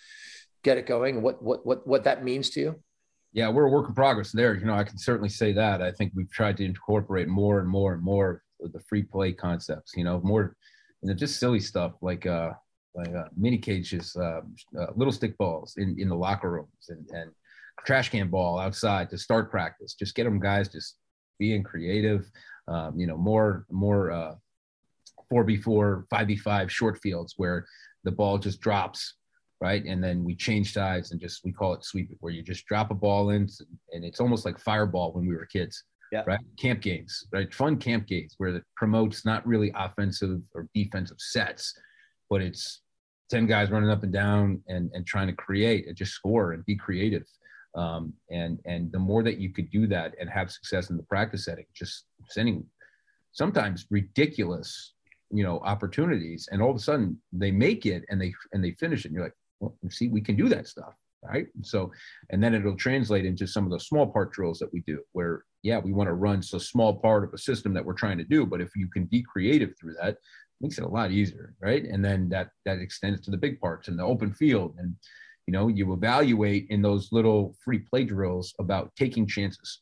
Speaker 1: get it going and what, what, what, what that means to you?
Speaker 2: Yeah, we're a work in progress there. You know, I can certainly say that. I think we've tried to incorporate more and more and more the free play concepts, you know, more, you know, just silly stuff like, uh, like uh, mini cages, uh, uh, little stick balls in, in the locker rooms and, and trash can ball outside to start practice. Just get them guys just being creative, um, you know, more, more, uh, 4v4, 5v5 short fields where the ball just drops, right? And then we change sides and just, we call it sweep it, where you just drop a ball in and it's almost like fireball when we were kids. Yeah. Right. Camp games, right? Fun camp games where it promotes not really offensive or defensive sets, but it's 10 guys running up and down and, and trying to create and just score and be creative. Um, and and the more that you could do that and have success in the practice setting, just sending sometimes ridiculous you know opportunities and all of a sudden they make it and they and they finish it and you're like well see we can do that stuff right so and then it'll translate into some of the small part drills that we do where yeah we want to run so small part of a system that we're trying to do but if you can be creative through that it makes it a lot easier right and then that that extends to the big parts and the open field and you know you evaluate in those little free play drills about taking chances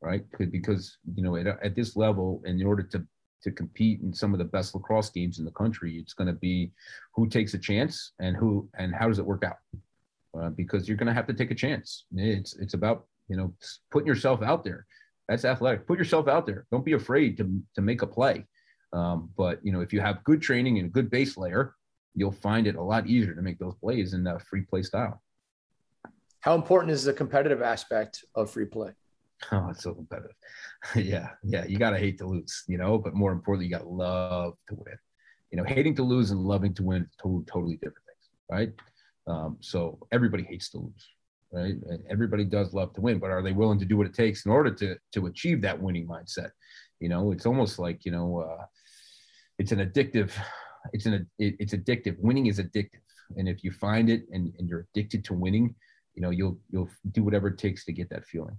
Speaker 2: right because you know at, at this level in order to to compete in some of the best lacrosse games in the country. It's going to be who takes a chance and who and how does it work out? Uh, because you're going to have to take a chance. It's it's about you know putting yourself out there. That's athletic. Put yourself out there. Don't be afraid to to make a play. Um, but you know if you have good training and a good base layer, you'll find it a lot easier to make those plays in the free play style.
Speaker 1: How important is the competitive aspect of free play?
Speaker 2: Oh, it's so competitive. yeah, yeah. You gotta hate to lose, you know, but more importantly, you gotta love to win. You know, hating to lose and loving to win two totally different things, right? Um, so everybody hates to lose, right? Everybody does love to win, but are they willing to do what it takes in order to to achieve that winning mindset? You know, it's almost like you know, uh, it's an addictive. It's an it, it's addictive. Winning is addictive, and if you find it and, and you're addicted to winning, you know, you'll you'll do whatever it takes to get that feeling.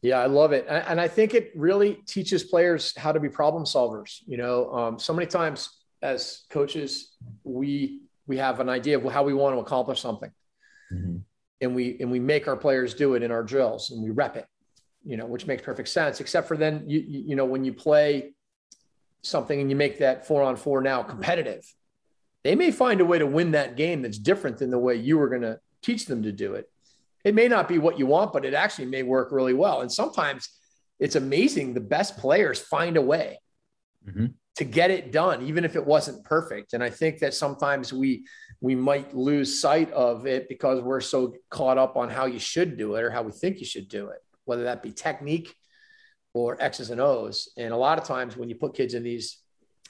Speaker 1: Yeah, I love it, and I think it really teaches players how to be problem solvers. You know, um, so many times as coaches, we we have an idea of how we want to accomplish something, mm-hmm. and we and we make our players do it in our drills, and we rep it. You know, which makes perfect sense. Except for then, you you know, when you play something and you make that four on four now competitive, they may find a way to win that game that's different than the way you were going to teach them to do it it may not be what you want, but it actually may work really well. And sometimes it's amazing. The best players find a way. Mm-hmm. To get it done, even if it wasn't perfect. And I think that sometimes we we might lose sight of it because we're so caught up on how you should do it or how we think you should do it, whether that be technique or X's and O's. And a lot of times when you put kids in these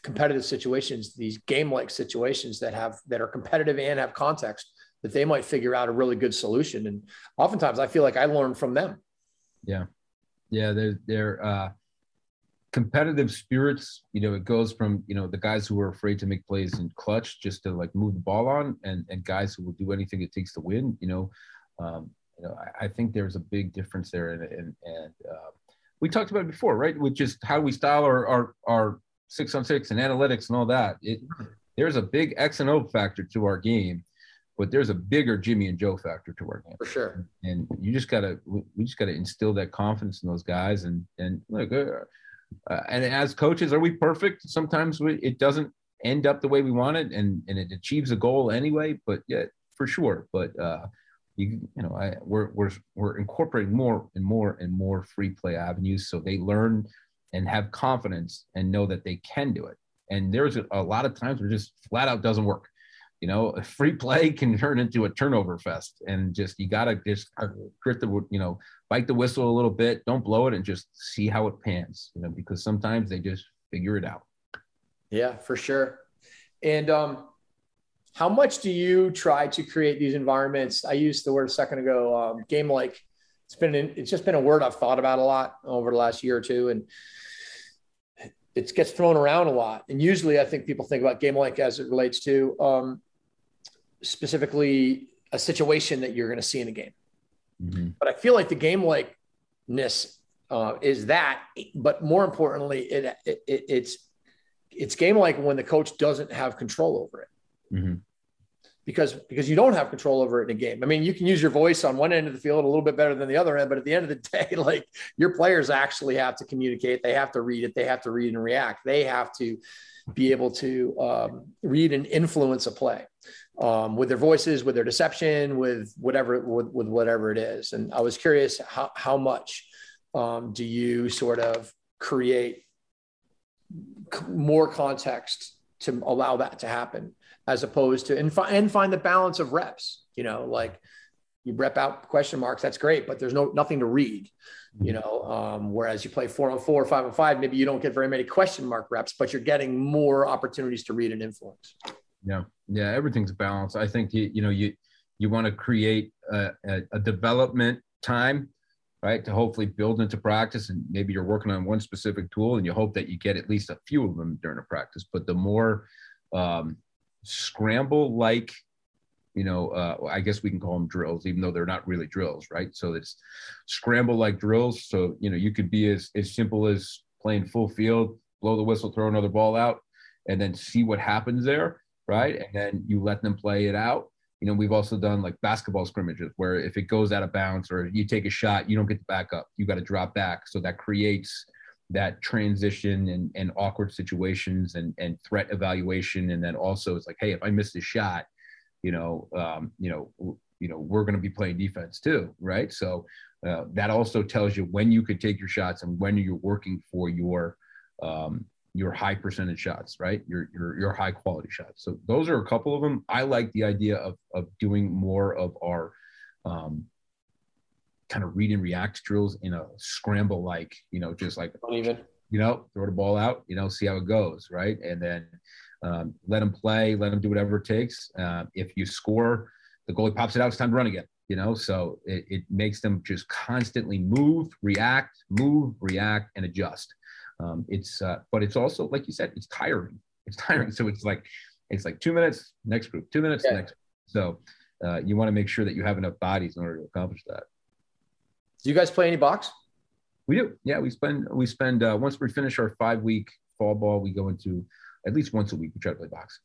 Speaker 1: competitive situations, these game-like situations that have that are competitive and have context, that they might figure out a really good solution. And oftentimes I feel like I learn from them.
Speaker 2: Yeah. Yeah. They're, they're, uh, competitive spirits, you know, it goes from, you know, the guys who are afraid to make plays in clutch just to like move the ball on and, and guys who will do anything it takes to win, you know, um, you know, I, I think there's a big difference there. And, and, and uh, we talked about it before, right? With just how we style our, our, our six on six and analytics and all that. It, there's a big X and O factor to our game, but there's a bigger Jimmy and Joe factor to our game.
Speaker 1: For sure.
Speaker 2: And you just gotta, we just gotta instill that confidence in those guys. And, and look, uh, uh, and as coaches, are we perfect? Sometimes we, it doesn't end up the way we want it, and and it achieves a goal anyway. But yeah, for sure. But uh, you you know, I, we're we're we're incorporating more and more and more free play avenues, so they learn and have confidence and know that they can do it. And there's a, a lot of times where just flat out doesn't work. You know, free play can turn into a turnover fest, and just you gotta just grit the you know bite the whistle a little bit, don't blow it, and just see how it pans. You know, because sometimes they just figure it out.
Speaker 1: Yeah, for sure. And um, how much do you try to create these environments? I used the word a second ago, um, game like. It's been it's just been a word I've thought about a lot over the last year or two, and it gets thrown around a lot. And usually, I think people think about game like as it relates to um, specifically a situation that you're going to see in a game. Mm-hmm. But I feel like the game likeness uh, is that, but more importantly, it, it, it, it's it's game like when the coach doesn't have control over it. Mm-hmm. Because because you don't have control over it in a game. I mean, you can use your voice on one end of the field a little bit better than the other end, but at the end of the day, like your players actually have to communicate. They have to read it. They have to read and react. They have to be able to um, read and influence a play um, with their voices, with their deception, with whatever with, with whatever it is. And I was curious how how much um, do you sort of create more context to allow that to happen, as opposed to and, fi- and find the balance of reps. You know, like you rep out question marks, that's great, but there's no nothing to read. You know, um, whereas you play four on four, five on five, maybe you don't get very many question mark reps, but you're getting more opportunities to read and influence.
Speaker 2: Yeah, yeah, everything's balanced. I think you you know you you want to create a, a, a development time right to hopefully build into practice and maybe you're working on one specific tool and you hope that you get at least a few of them during a practice. But the more um, scramble like you know uh, i guess we can call them drills even though they're not really drills right? So it's scramble like drills. So you know you could be as, as simple as playing full field blow the whistle throw another ball out and then see what happens there right? And then you let them play it out. You know, we've also done like basketball scrimmages where if it goes out of bounds or you take a shot, you don't get to back up. You got to drop back. So that creates that transition and, and awkward situations and, and threat evaluation. And then also it's like, hey, if I miss a shot, you know, um, you know, you know, we're going to be playing defense too, right? So uh, that also tells you when you could take your shots and when you're working for your um, your high percentage shots, right? Your your your high quality shots. So those are a couple of them. I like the idea of of doing more of our um, kind of read and react drills in a scramble like, you know, just like
Speaker 1: even
Speaker 2: you know, throw the ball out, you know, see how it goes, right? And then um, let them play, let them do whatever it takes. Uh, if you score, the goalie pops it out. It's time to run again. You know, so it, it makes them just constantly move, react, move, react, and adjust. Um, it's uh, but it's also like you said, it's tiring. It's tiring. So it's like it's like two minutes, next group, two minutes, yeah. next. So uh, you want to make sure that you have enough bodies in order to accomplish that.
Speaker 1: Do you guys play any box?
Speaker 2: We do. Yeah, we spend we spend uh, once we finish our five week fall ball, we go into at least once a week. We try to play box.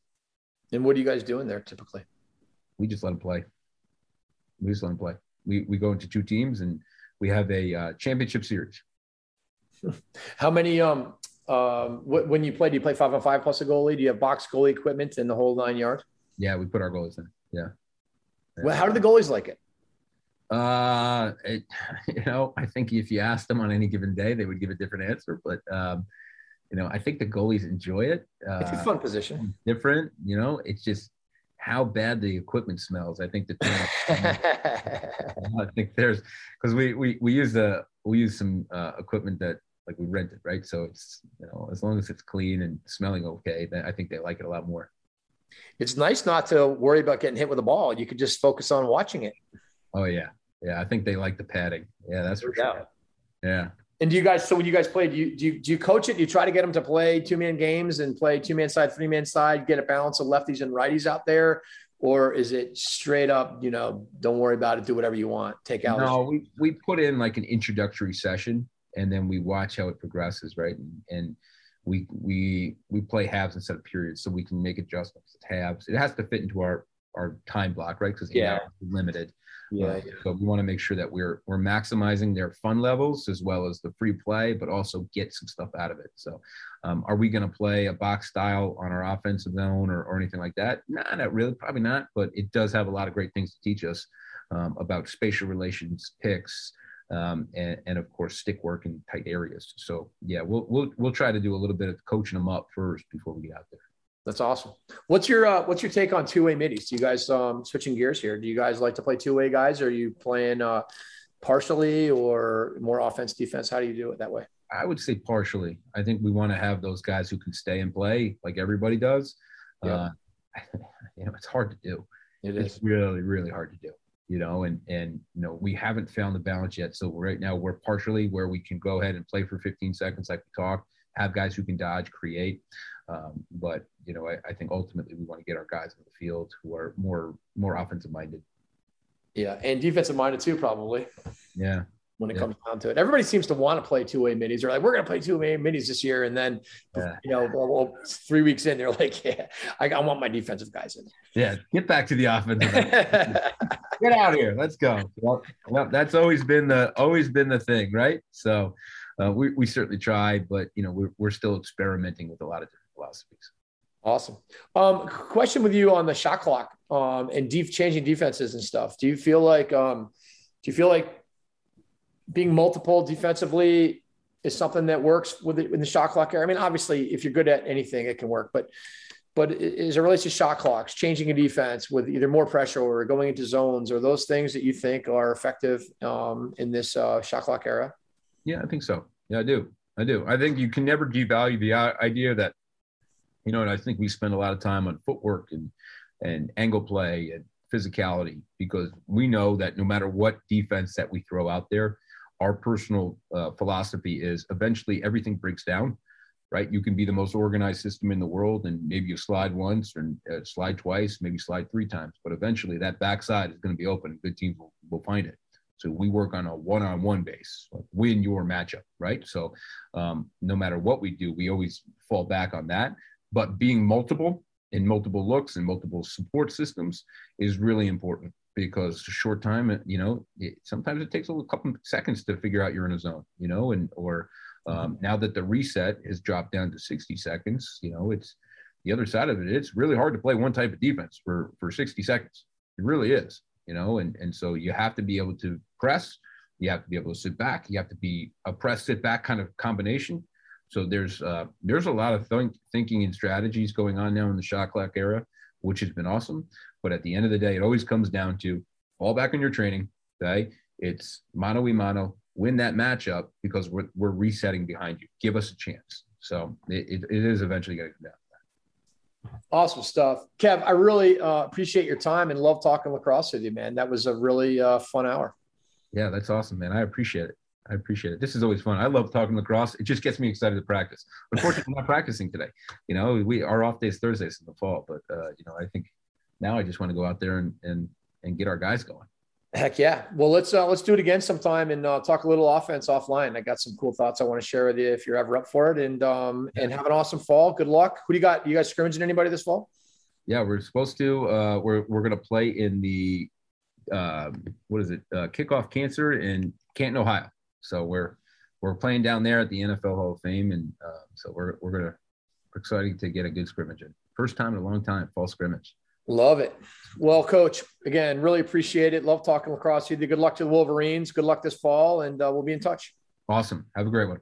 Speaker 1: And what are you guys doing there typically?
Speaker 2: We just let them play. We just let them play. We we go into two teams and we have a uh, championship series.
Speaker 1: How many um um when you play, do you play five on five plus a goalie? Do you have box goalie equipment in the whole nine yards?
Speaker 2: Yeah, we put our goalies in. Yeah.
Speaker 1: yeah. Well, how do the goalies like it?
Speaker 2: Uh, it, you know, I think if you asked them on any given day, they would give a different answer. But um, you know, I think the goalies enjoy it.
Speaker 1: Uh, it's a fun position.
Speaker 2: Different, you know. It's just how bad the equipment smells. I think the I think there's because we we we use the we use some uh, equipment that like we rented, right? So it's you know as long as it's clean and smelling okay, then I think they like it a lot more.
Speaker 1: It's nice not to worry about getting hit with a ball. You could just focus on watching it.
Speaker 2: Oh yeah, yeah. I think they like the padding. Yeah, that's for sure. Yeah.
Speaker 1: And do you guys? So when you guys play, do you do you, do you coach it? Do you try to get them to play two man games and play two man side, three man side, get a balance of lefties and righties out there, or is it straight up? You know, don't worry about it. Do whatever you want. Take out.
Speaker 2: No, we we put in like an introductory session, and then we watch how it progresses, right? And, and we we we play halves instead of periods, so we can make adjustments to halves. It has to fit into our our time block, right? Because yeah, limited. Yeah, uh, yeah. So we want to make sure that we're we're maximizing their fun levels as well as the free play, but also get some stuff out of it. So, um, are we going to play a box style on our offensive zone or, or anything like that? Nah, not really, probably not. But it does have a lot of great things to teach us um, about spatial relations, picks, um, and, and, of course stick work in tight areas. So yeah, we'll we'll we'll try to do a little bit of coaching them up first before we get out there.
Speaker 1: That's awesome. What's your uh, what's your take on two way middies? Do you guys um, switching gears here? Do you guys like to play two way guys? Or are you playing uh, partially or more offense defense? How do you do it that way?
Speaker 2: I would say partially. I think we want to have those guys who can stay and play like everybody does. Yeah. Uh, you know, it's hard to do.
Speaker 1: It
Speaker 2: it's
Speaker 1: is
Speaker 2: really, really hard to do. You know, and and you know, we haven't found the balance yet. So right now we're partially where we can go ahead and play for 15 seconds, like we talked, have guys who can dodge, create. Um, but you know, I, I, think ultimately we want to get our guys in the field who are more more offensive minded.
Speaker 1: Yeah, and defensive minded too, probably.
Speaker 2: Yeah.
Speaker 1: When it
Speaker 2: yeah.
Speaker 1: comes down to it, everybody seems to want to play two way middies. They're like, "We're going to play two way middies this year," and then, yeah. you know, well, well, three weeks in, they're like, "Yeah, I, I, want my defensive guys in."
Speaker 2: Yeah, get back to the offense. get out here. Let's go. Well, well, that's always been the always been the thing, right? So, uh, we we certainly try, but you know, we're we're still experimenting with a lot of different philosophies.
Speaker 1: Awesome. Um, question with you on the shot clock um, and deep changing defenses and stuff. Do you feel like um, do you feel like being multiple defensively is something that works with in the shot clock era? I mean, obviously, if you're good at anything, it can work. But but as it relates to shot clocks, changing a defense with either more pressure or going into zones, or those things that you think are effective um, in this uh, shot clock era?
Speaker 2: Yeah, I think so. Yeah, I do. I do. I think you can never devalue the idea that you know, and I think we spend a lot of time on footwork and and angle play and physicality because we know that no matter what defense that we throw out there, our personal uh, philosophy is eventually everything breaks down. Right, you can be the most organized system in the world, and maybe you slide once or uh, slide twice, maybe slide three times, but eventually that backside is going to be open. Good teams will, will find it. So we work on a one-on-one base, like win your matchup, right? So um, no matter what we do, we always fall back on that. But being multiple in multiple looks and multiple support systems is really important because a short time, you know, it, sometimes it takes a couple seconds to figure out you're in a zone, you know, and or um, now that the reset has dropped down to 60 seconds, you know, it's the other side of it. It's really hard to play one type of defense for for 60 seconds. It really is, you know, and and so you have to be able to press. You have to be able to sit back. You have to be a press sit back kind of combination so there's uh, there's a lot of th- thinking and strategies going on now in the shot clock era, which has been awesome. But at the end of the day, it always comes down to fall back on your training. Okay, it's mano y mano, win that matchup because we're we're resetting behind you. Give us a chance. So it, it, is eventually going to come down.
Speaker 1: Awesome stuff, Kev. I really uh, appreciate your time and love talking lacrosse with you, man. That was a really uh, fun hour.
Speaker 2: Yeah, that's awesome, man. I appreciate it. I appreciate it. This is always fun. I love talking lacrosse. It just gets me excited to practice. Unfortunately, I'm not practicing today. You know, we our off days Thursdays in the fall, but uh, you know, I think now I just want to go out there and and and get our guys going.
Speaker 1: Heck yeah! Well, let's uh, let's do it again sometime and uh, talk a little offense offline. I got some cool thoughts I want to share with you if you're ever up for it. And um, and have an awesome fall. Good luck. Who do you got? You guys scrimmaging anybody this fall?
Speaker 2: Yeah, we're supposed to. Uh, we're we're gonna play in the uh, what is it? Uh, kickoff cancer in Canton, Ohio. So we're we're playing down there at the NFL Hall of Fame, and uh, so we're we're gonna we're excited to get a good scrimmage in. First time in a long time, fall scrimmage.
Speaker 1: Love it. Well, coach, again, really appreciate it. Love talking lacrosse with you. Good luck to the Wolverines. Good luck this fall, and uh, we'll be in touch.
Speaker 2: Awesome. Have a great one.